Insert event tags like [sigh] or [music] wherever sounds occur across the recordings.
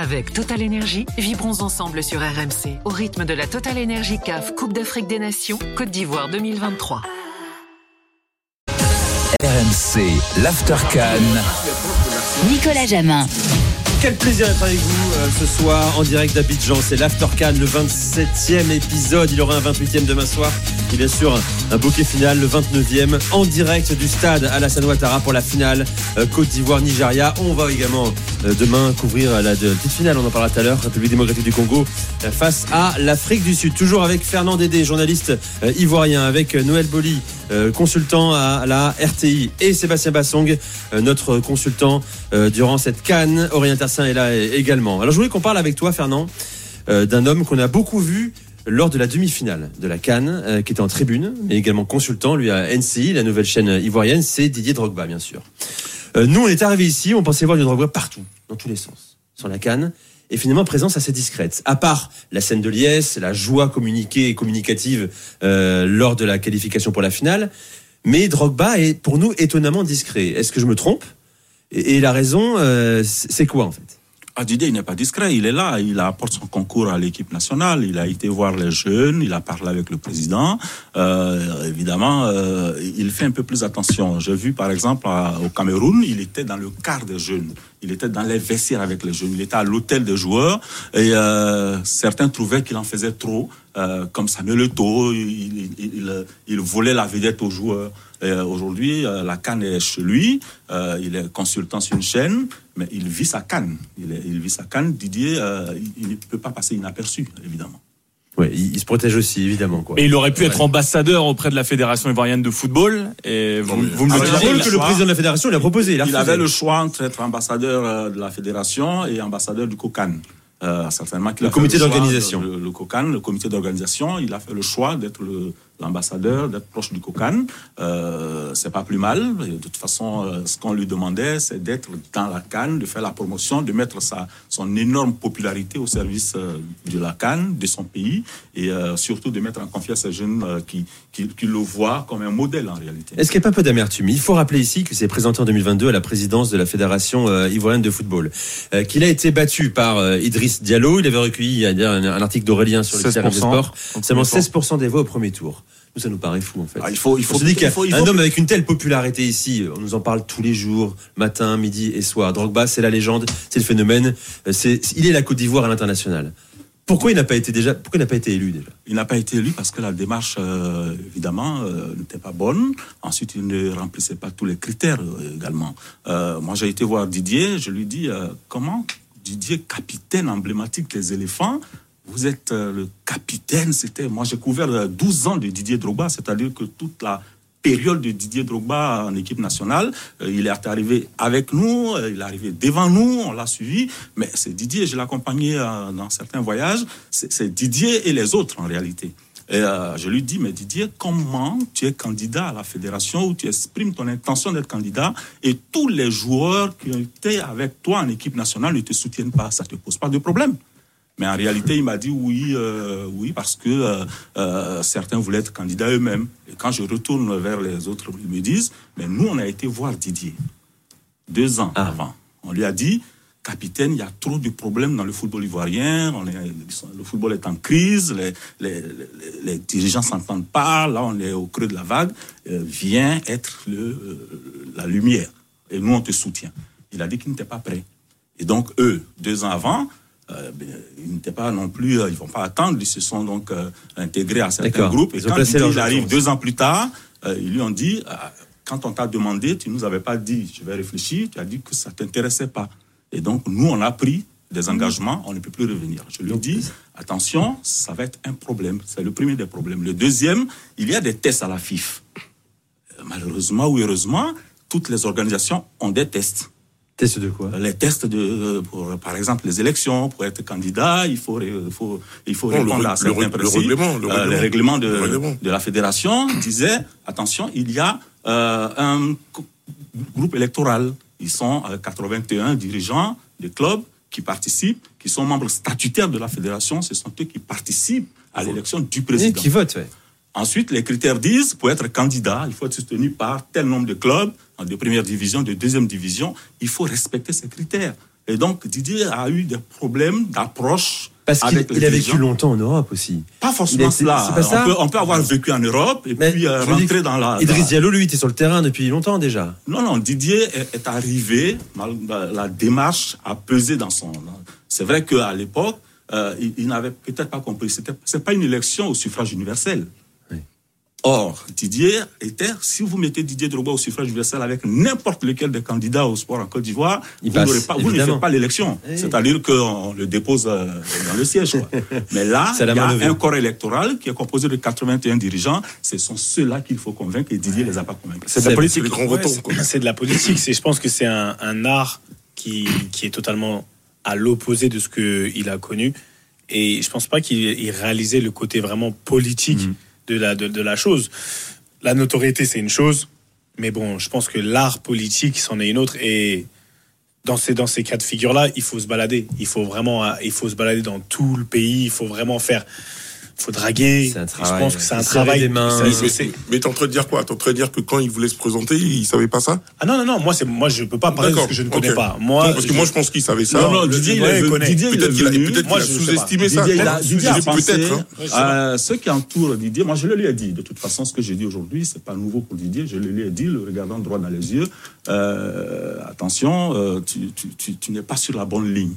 Avec Total Energy, vibrons ensemble sur RMC au rythme de la Total Energy CAF Coupe d'Afrique des Nations Côte d'Ivoire 2023. RMC, l'Aftercan. Nicolas Jamin. Quel plaisir d'être avec vous euh, ce soir en direct d'Abidjan. C'est l'Aftercan, le 27e épisode. Il y aura un 28e demain soir. Et bien sûr, un bouquet final, le 29e, en direct du stade Alassane Ouattara pour la finale euh, Côte d'Ivoire-Nigeria. On va également euh, demain couvrir la petite finale, on en parlera tout à l'heure, République démocratique du Congo euh, face à l'Afrique du Sud. Toujours avec Fernand Dédé, journaliste euh, ivoirien, avec euh, Noël Boli, euh, consultant à la RTI, et Sébastien Bassong, euh, notre consultant euh, durant cette canne. Aurélien Tersin est là euh, également. Alors je voulais qu'on parle avec toi, Fernand, euh, d'un homme qu'on a beaucoup vu lors de la demi-finale de la Cannes, euh, qui était en tribune, mais également consultant, lui à NCI, la nouvelle chaîne ivoirienne, c'est Didier Drogba, bien sûr. Euh, nous, on est arrivé ici, on pensait voir du Drogba partout, dans tous les sens, sur la Cannes, et finalement présence assez discrète. À part la scène de liesse, la joie communiquée et communicative euh, lors de la qualification pour la finale, mais Drogba est pour nous étonnamment discret. Est-ce que je me trompe? Et, la raison, euh, c'est quoi en fait? Didier, il n'est pas discret, il est là, il apporte son concours à l'équipe nationale, il a été voir les jeunes, il a parlé avec le président. Euh, évidemment, euh, il fait un peu plus attention. J'ai vu par exemple au Cameroun, il était dans le quart des jeunes, il était dans les vestiaires avec les jeunes, il était à l'hôtel des joueurs et euh, certains trouvaient qu'il en faisait trop, comme Samuel Eto'o, il, il, il, volait la vedette aux joueurs. Aujourd'hui, la canne est chez lui, il est consultant sur une chaîne, mais il vit sa canne. Il, est- il vit sa canne. Didier, euh, il- ne peut pas passer inaperçu, évidemment. Ouais, il, il se protège aussi évidemment quoi. Mais il aurait pu être ambassadeur auprès de la Fédération ivoirienne de football. Et vous, vous me Ah, le a que le le président de la fédération l'a proposé. Il, a Il avait le choix entre être ambassadeur euh, de la fédération et ambassadeur du COCAN. Euh, certainement qu'il Le fait comité d'organisation. Le, le COCAN, le comité d'organisation, il a fait le choix d'être le- l'ambassadeur, d'être proche du COCAN. Euh, c'est pas plus mal. Et de toute façon, euh, ce qu'on lui demandait, c'est d'être dans la canne, de faire la promotion, de mettre sa, son énorme popularité au service euh, de la canne, de son pays, et euh, surtout de mettre en confiance ces jeunes euh, qui, qui, qui le voient comme un modèle en réalité. Est-ce qu'il n'y a pas un peu d'amertume? Il faut rappeler ici que c'est présenté en 2022 à la présidence de la Fédération euh, ivoirienne de football, euh, qu'il a été battu par euh, Idriss Diallo. Il avait recueilli il y a un, un article d'Aurélien sur le site 16%. de sport. Au Seulement premier 16% des voix au premier tour. Nous, ça nous paraît fou en fait. Ah, il faut, il faut, On se dit il qu'un faut- il un faut- homme avec une telle popularité ici, on nous en parle tous les jours, matin, midi et soir. Drogba, c'est la légende, c'est le phénomène. euh, C'est, il est la Côte d'Ivoire à l'international. Pourquoi il n'a pas été déjà Pourquoi il n'a pas été élu déjà? Il n'a pas été élu parce que la démarche, euh, évidemment, euh, n'était pas bonne. Ensuite, il ne remplissait pas tous les critères euh, également. Moi, j'ai été voir Didier. Je lui dis comment? Didier, capitaine emblématique des éléphants, vous êtes euh, le capitaine. C'était moi, j'ai couvert euh, 12 ans de Didier Drogba, c'est-à-dire que toute la période de Didier Drogba en équipe nationale. Euh, il est arrivé avec nous, euh, il est arrivé devant nous, on l'a suivi. Mais c'est Didier, je l'ai euh, dans certains voyages. C'est Didier et les autres en réalité. Et euh, je lui dis, mais Didier, comment tu es candidat à la fédération où tu exprimes ton intention d'être candidat et tous les joueurs qui étaient avec toi en équipe nationale ne te soutiennent pas? Ça ne te pose pas de problème mais en réalité, il m'a dit oui, euh, oui, parce que euh, euh, certains voulaient être candidats eux-mêmes. Et quand je retourne vers les autres, ils me disent, mais nous, on a été voir Didier deux ans Ah. avant. On lui a dit, capitaine, il y a trop de problèmes dans le football ivoirien. On est, le football est en crise. Les, les, les, les dirigeants s'entendent pas. Là, on est au creux de la vague. Euh, viens être le, euh, la lumière. Et nous, on te soutient. Il a dit qu'il n'était pas prêt. Et donc, eux, deux ans avant, euh, ben, ils n'étaient pas non plus, euh, ils vont pas attendre, ils se sont donc euh, intégrés à certains groupes. Et Ils quand il arrive deux ans plus tard, euh, ils lui ont dit, quand on t'a demandé, tu nous avais pas dit, je vais réfléchir, tu as dit que ça t'intéressait pas. Et donc, nous, on a pris des engagements, on ne peut plus revenir. Je lui dis, attention, ça va être un problème. C'est le premier des problèmes. Le deuxième, il y a des tests à la FIF. Malheureusement ou heureusement, toutes les organisations ont des tests Test de quoi? Les tests de, euh, pour, par exemple, les élections, pour être candidat, il faut, faut, il faut Non, le répondre ré- à le certains le principes. règlement, le Euh, les règlement. règlements de, Le règlement. de la fédération disaient, attention, il y a euh, un groupe électoral. Ils sont euh, 81 dirigeants des clubs qui participent, qui sont membres statutaires de la fédération. Ce sont eux qui participent à l'élection du Et président. Qui vote, ouais. Ensuite, les critères disent, pour être candidat, il faut être soutenu par tel nombre de clubs, de première division, de deuxième division. Il faut respecter ces critères. Et donc, Didier a eu des problèmes d'approche. Parce qu'il a vécu longtemps en Europe aussi. Pas forcément cela. on, peut, on peut avoir vécu en Europe et Mais puis euh, rentrer dans la. Idriss Diallo, lui, était sur le terrain depuis longtemps déjà. Non, non, Didier est, est arrivé, mal- la, démarche a pesé dans son. C'est vrai qu'à l'époque, euh, il, il n'avait peut-être pas compris. C'était, c'est pas une élection au suffrage universel. Or, Didier était, si vous mettez Didier Drogba au suffrage universel avec n'importe lequel des candidats au sport en Côte d'Ivoire, vous, pas, vous ne faites pas l'élection. Oui. C'est-à-dire qu'on le dépose euh, dans le siège. quoi. [laughs] Mais là, C'est il y a un corps électoral qui est composé de 81 dirigeants. Ce sont ceux-là qu'il faut convaincre et Didier les a pas convaincus. C'est de la politique. C'est- de la politique. C'est, je pense que c'est un, un art qui, qui est totalement à l'opposé de ce qu'il a connu. Et je pense pas qu'il il réalisait le côté vraiment politique Mhm. De, la, de, de la chose. La notoriété, c'est une chose. Mais bon, je pense que l'art politique, c'en est une autre. Et dans ces, dans ces cas de figure-là, il faut se balader. Il faut vraiment, il faut se balader dans tout le pays. Il faut vraiment faire. Il faut draguer. Un travail, je pense que c'est un travail. des mains. Ça, Mais, mais t'es en train de dire quoi? T'es en train de dire que quand il voulait se présenter, il savait pas ça? Ah non, non, non, moi, c'est, moi je peux pas parler de ce que je ne connais pas. Moi, Non, parce que je- moi, je pense qu'il savait ça. Non, non, Didier, il connaît. Il est Peut-être qu'il a, Moi, qu'il a sous-estimé ça. Didier, il a, Peut-être. Didier a Peut-être, hein. euh, ceux qui entourent Didier, moi je le lui ai dit, de toute façon, ce que j'ai dit aujourd'hui, c'est pas nouveau pour Didier, je le lui ai dit, le regardant droit dans les yeux, euh, attention, euh, tu, tu, tu, tu n'es pas sur la bonne ligne.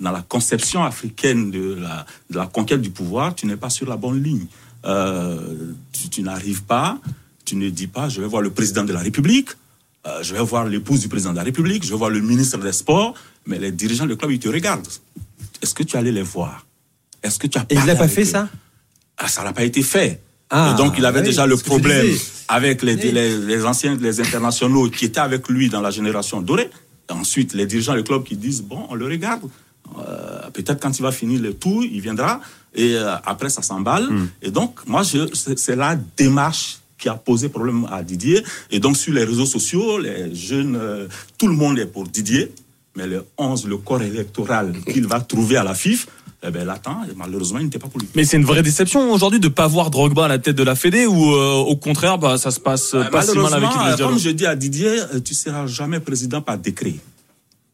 Dans la conception africaine de la, de la conquête du pouvoir, tu n'es pas sur la bonne ligne. Euh, tu tu n'arrives pas, tu ne dis pas, je vais voir le président de la République, euh, je vais voir l'épouse du président de la République, je vais voir le ministre des Sports, mais les dirigeants du club, ils te regardent. Est-ce que tu allais les voir? Est-ce que tu as Et il n'a pas fait eux? ça? Ah, ça n'a pas été fait. Ah, et donc il avait oui, déjà le problème avec les, Oui. les, les anciens, les internationaux qui étaient avec lui dans la génération dorée. Et ensuite, les dirigeants du club qui disent bon, on le regarde. Peut-être quand il va finir le tour, il viendra. Et euh, après, ça s'emballe. Hmm. Et donc, moi, c'est la démarche qui a posé problème à Didier. Et donc, sur les réseaux sociaux, les jeunes, euh, tout le monde est pour Didier. Mais le 11, le corps électoral qu'il va trouver à la FIF, eh ben, l'attend. Et malheureusement, il n'était pas pour lui. Mais c'est une vraie déception aujourd'hui de pas voir Drogba à la tête de la Fédé ou euh, au contraire bah, ça se passe pas si mal avec comme je dis à Didier, tu seras jamais président par décret.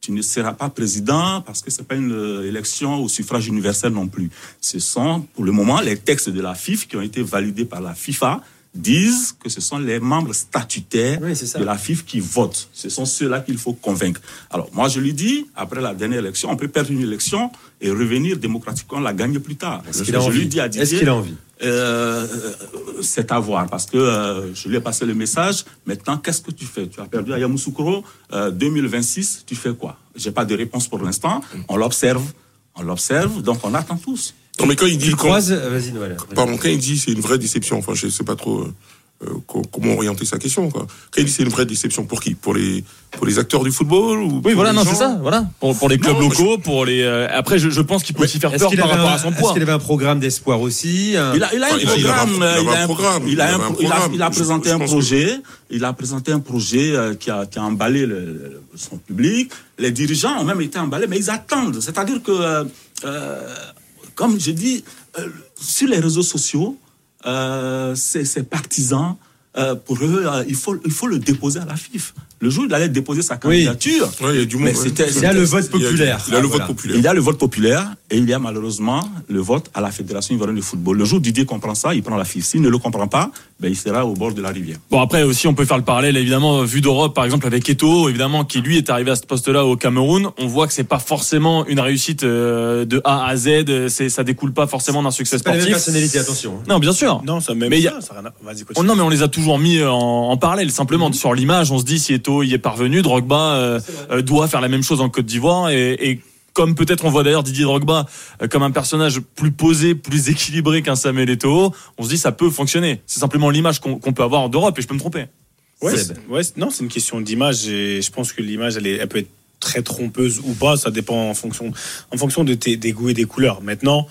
Tu ne seras pas président parce que c'est pas une euh, élection au suffrage universel non plus. Ce sont, pour le moment, les textes de la FIF qui ont été validés par la FIFA disent que ce sont les membres statutaires Oui, de la FIF qui votent. Ce sont ceux-là qu'il faut convaincre. Alors, moi, je lui dis, après la dernière élection, on peut perdre une élection et revenir démocratiquement la gagner plus tard. Est-ce qu'il a envie euh, c'est à voir parce que euh, je lui ai passé le message. Maintenant, qu'est-ce que tu fais? Tu as perdu à Yamoussoukro. Euh, 2026, tu fais quoi? J'ai pas de réponse pour l'instant. On l'observe. On l'observe. Donc, on attend tous. Non, mais quand il dit. Quand- croises Vas-y, Noël. Pardon, quand il dit c'est une vraie déception, enfin, je sais pas trop euh, co- comment orienter sa question. Quoi. C'est une vraie déception, pour qui? Pour les pour les acteurs du football ou Oui, voilà, non, c'est ça, voilà. Pour, pour les clubs Non, locaux, pour les. euh, après, je, je pense qu'il peut aussi faire Est-ce peur par rapport un- à son est-ce poids. qu'il avait un programme d'espoir aussi Il a, il a un programme. il a un programme. Il a, Il avait un- un il a- programme. il a Je- présenté je un projet. Il a présenté un projet euh, qui a, qui a emballé le- le- son public. Les dirigeants ont même été emballés, mais ils attendent. C'est-à-dire que, euh, euh, comme je dis, euh, sur les réseaux sociaux, euh, ces, ces partisans, euh, pour eux, euh, il, faut, il faut le déposer à la FIF. Le jour où il allait déposer sa candidature, Ouais, il y a du monde. mais ouais. Il y a le vote Il y a- populaire. Le Ah, vote voilà. populaire. il y a le vote populaire et il y a malheureusement le vote à la Fédération ivoirienne de football. Le jour où Didier comprend ça, il prend la FIF. S'il ne le comprend pas, ben, il sera au bord de la rivière. Bon après aussi on peut faire le parallèle évidemment vu d'Europe par exemple avec Eto'o évidemment qui lui est arrivé à ce poste-là au Cameroun on voit que c'est pas forcément une réussite euh, de A à Z c'est ça découle pas forcément d'un succès pas sportif personnalités, attention. hein. non bien sûr Non, ça même Mais a- ça, ça a rien à- Vas-y, Oh, non mais on les a toujours mis en, en parallèle simplement sur l'image on se dit si Eto'o y est parvenu Drogba euh, euh, doit faire la même chose en Côte d'Ivoire et, et comme peut-être on voit d'ailleurs Didier Drogba euh, comme un personnage plus posé, plus équilibré qu'un Samuel Eto'o, on se dit ça peut fonctionner. C'est simplement l'image qu'on qu'on peut avoir d'Europe et je peux me tromper. Ouais, non, c'est une question d'image et je pense que l'image, elle, est- elle peut être très trompeuse ou pas. Ça dépend en fonction, en fonction de tes des goûts et des couleurs. Maintenant,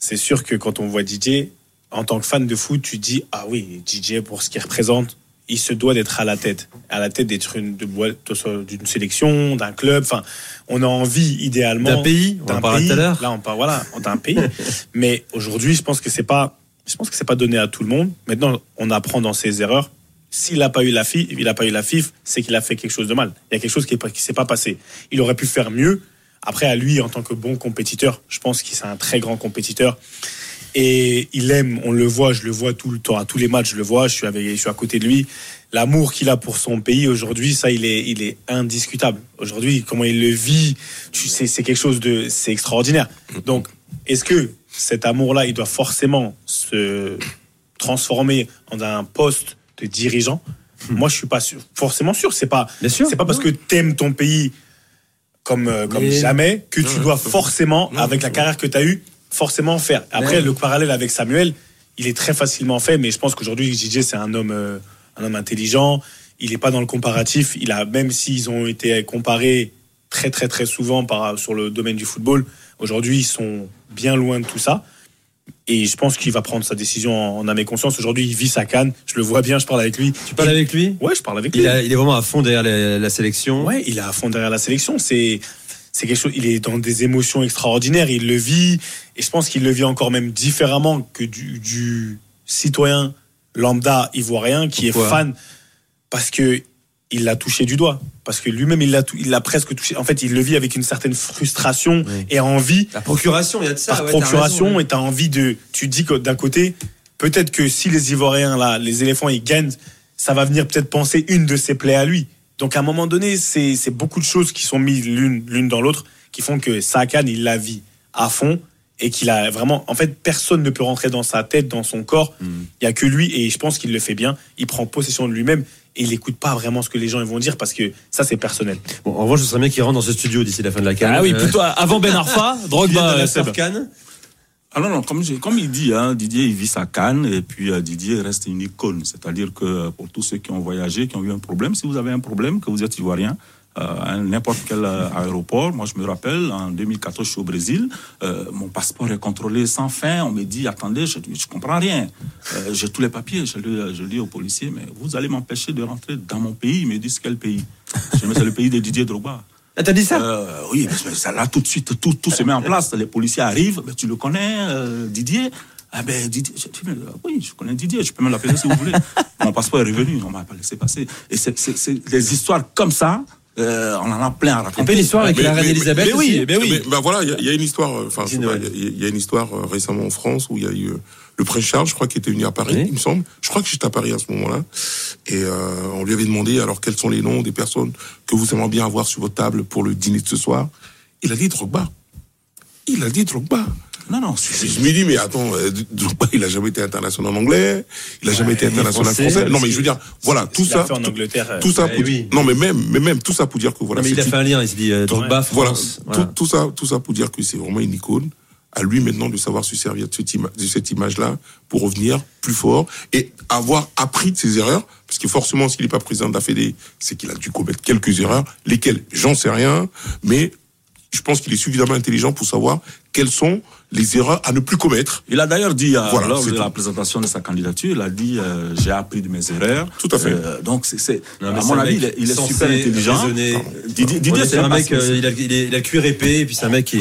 c'est sûr que quand on voit DJ, en tant que fan de foot, tu dis ah oui, DJ pour ce qu'il représente, il se doit d'être à la tête, à la tête d'être une d'une sélection, d'un club. Enfin, on a envie idéalement D'un pays, on en tout à l'heure. Là, on parle voilà, d'un pays. [laughs] Mais aujourd'hui, je pense que c'est pas, je pense que c'est pas donné à tout le monde. Maintenant, on apprend dans ses erreurs. S'il n'a pas eu la FIF, il a pas eu la FIF, c'est qu'il a fait quelque chose de mal. Il y a quelque chose qui ne s'est pas passé. Il aurait pu faire mieux, Après, à lui, en tant que bon compétiteur, je pense qu'il c'est un très grand compétiteur. Et il aime, on le voit, je le vois tout le temps, à tous les matchs, je le vois, je suis, avec, je suis à côté de lui. L'amour qu'il a pour son pays aujourd'hui, ça, il est, il est indiscutable. Aujourd'hui, comment il le vit, tu sais, c'est quelque chose de, c'est extraordinaire. Donc, est-ce que cet amour-là, il doit forcément se transformer en un poste de dirigeant? Moi, je suis pas sûr, forcément sûr. C'est pas, c'est pas parce que t'aimes ton pays comme, euh, comme Mais- jamais que tu dois forcément, avec la carrière que tu as eue, forcément faire. Après, le parallèle avec Samuel, il est très facilement fait, mais je pense qu'aujourd'hui, JJ, c'est un homme, euh, un homme intelligent. Il n'est pas dans le comparatif. Il a, même s'ils ont été comparés très, très, très souvent par, sur le domaine du football, aujourd'hui, ils sont bien loin de tout ça. Et je pense qu'il va prendre sa décision en, en âme et conscience. Aujourd'hui, il vit sa canne. Je le vois bien, je parle avec lui. Tu parles avec lui? Ouais, je parle avec lui. a- il est vraiment à fond derrière la, la sélection. Ouais, il est à fond derrière la sélection. C'est c'est quelque chose. Il est dans des émotions extraordinaires. Il le vit et je pense qu'il le vit encore même différemment que du, du citoyen lambda ivoirien qui Pourquoi est fan parce que il l'a touché du doigt. Parce que lui-même, il l'a tou- il l'a presque touché. En fait, il le vit avec une certaine frustration Oui. et envie La procuration, il y a de ça. par ouais, procuration raison, ouais. et t'as envie de. Tu dis que d'un côté, peut-être que si les Ivoiriens, là, les éléphants, ils gagnent, ça va venir peut-être penser une de ses plaies à lui. Donc à un moment donné, c'est c'est beaucoup de choses qui sont mises l'une l'une dans l'autre qui font que Sakan, il la vit à fond et qu'il a vraiment. En fait, personne ne peut rentrer dans sa tête, dans son corps. Il Mm. y a que lui et je pense qu'il le fait bien. Il prend possession de lui-même et il n'écoute pas vraiment ce que les gens vont dire parce que ça, c'est personnel. Bon, en revanche, ce serait bien qu'il rentre dans ce studio d'ici la fin de la canne. Ah oui, Euh, plutôt avant Ben Arfa, [laughs] Drogba, la Seb. Cannes. Ah non, comme, il dit, hein, Didier, il vit sa canne et puis euh, Didier reste une icône. C'est-à-dire que euh, pour tous ceux qui ont voyagé, qui ont eu un problème, si vous avez un problème, que vous êtes ivoirien, euh, n'importe quel euh, aéroport, moi je me rappelle, en 2014, je suis au Brésil, mon passeport est contrôlé sans fin, on me dit, attendez, je ne comprends rien. J'ai tous les papiers, je, le- je dis au policier, mais vous allez m'empêcher de rentrer dans mon pays. Ils me disent, quel pays? Je dis, mais c'est le pays de Didier Drogba. Ah, t'as dit ça? Euh, oui, ça, là, tout de suite, tout, tout se met en place. Les policiers arrivent, tu le connais, euh, Didier? Ah ben, Didier, je dis, euh, oui, je connais Didier, je peux même l'appeler si vous voulez. Mon passeport est revenu, on m'a pas laissé passer. Et c'est des histoires comme ça, euh, on en a plein à Un peu raconter. l'histoire avec Mais- la reine mais- Elisabeth. mais oui, mais oui. Mais, bah voilà, il y a- il y, a une histoire. euh, Enfin, il y, a- il y a une histoire euh, récemment en France où il y a eu euh, le prince Charles, je crois, qui était venu à Paris, Oui. il me semble. Je crois que j'étais à Paris à ce moment-là. Et euh, on lui avait demandé alors quels sont les noms des personnes que vous aimeriez bien avoir sur votre table pour le dîner de ce soir. Il a dit Drogba. Il a dit Drogba. Non, non, Je c'est je me dis, mais attends, euh, [laughs] il a jamais été international en anglais, il a jamais été international français, français. Non, mais je veux dire, voilà, tout ça. fait en tout- Angleterre. euh, Tout ça oui. Non, mais même, mais même, tout ça pour dire que voilà. Non, mais il a fait un lien, il se dit euh, Drogba, voilà, France. tout, tout ça, tout ça pour dire que c'est vraiment une icône. À lui maintenant de savoir se servir de cette, ima- de cette image-là pour revenir plus fort et avoir appris de ses erreurs. Parce que forcément, s'il n'est pas président de la Fédé, c'est qu'il a dû commettre quelques erreurs, lesquelles j'en sais rien, mais je pense qu'il est suffisamment intelligent pour savoir quelles sont les erreurs à ne plus commettre. Il a d'ailleurs dit, euh, Voilà, lors de la présentation de sa candidature, il a dit euh, J'ai appris de mes erreurs. Tout à fait. Euh, donc, c'est, à mon avis, il est, il est sensé, super intelligent. Didier, est c'est un mec, euh, il, a, il, est- il a cuir épais, et puis c'est un mec qui,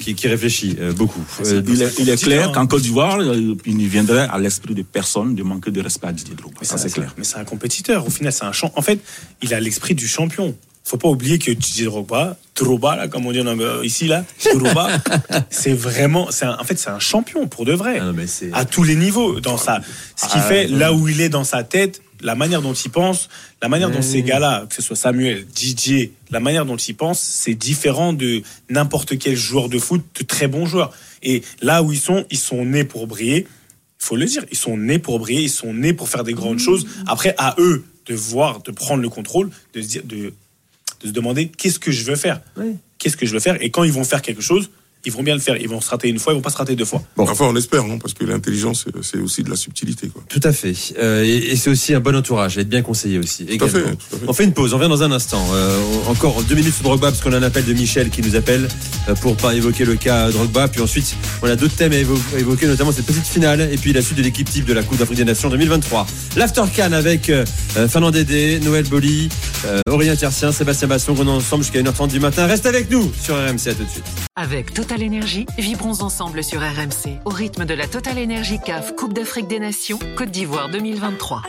qui, qui réfléchit euh, beaucoup. Euh, il est, il est clair qu'en Côte d'Ivoire, euh, il ne viendrait à l'esprit de personne de manquer de respect à Didier Drogba. Mais Ça, c'est clair. Mais c'est un compétiteur. Au final, c'est un champ. En fait, il a l'esprit du champion. Faut pas oublier que Didier Drogba, Drogba, là, comme on dit en anglais, ici, là, Drogba, [laughs] c'est vraiment, c'est en fait, c'est un champion pour de vrai. ah non, mais à tous les niveaux. Dans sa, ce qu'il Ah, fait, ouais. là où il est dans sa tête, la manière dont il pense, la manière dont ces gars-là, que ce soit Samuel, Didier, la manière dont ils pensent, c'est différent de n'importe quel joueur de foot, de très bons joueurs. Et là où ils sont, ils sont nés pour briller. Il faut le dire, ils sont nés pour briller, ils sont nés pour faire des grandes choses. Après, à eux de voir, de prendre le contrôle, de se dire, de, de se demander qu'est-ce que je veux faire, Oui. qu'est-ce que je veux faire. Et quand ils vont faire quelque chose, ils vont bien le faire. Ils vont se rater une fois, ils vont pas se rater deux fois. Bon. Enfin, on espère, non Parce que l'intelligence, c'est- aussi de la subtilité, quoi. Tout à fait. Euh, et et c'est aussi un bon entourage, être bien conseillé aussi. Tout à fait, également. tout à fait. On fait une pause, on revient dans un instant. Euh, encore deux minutes sur Drogba, parce qu'on a un appel de Michel qui nous appelle euh, pour pas évoquer le cas Drogba. Puis ensuite, on a d'autres thèmes à évo- à évoquer, notamment cette petite finale, et puis la suite de l'équipe type de la Coupe d'Afrique des Nations 2023. L'After Can avec euh, euh, Fernand Dédé, Noël Boli, euh, Aurélien Tertien, Sébastien Basson, on est ensemble jusqu'à 1h30 du matin. Reste avec nous sur RMC, à tout de suite. Avec Total Énergie, vibrons ensemble sur RMC au rythme de la Total Énergie CAF Coupe d'Afrique des Nations Côte d'Ivoire 2023.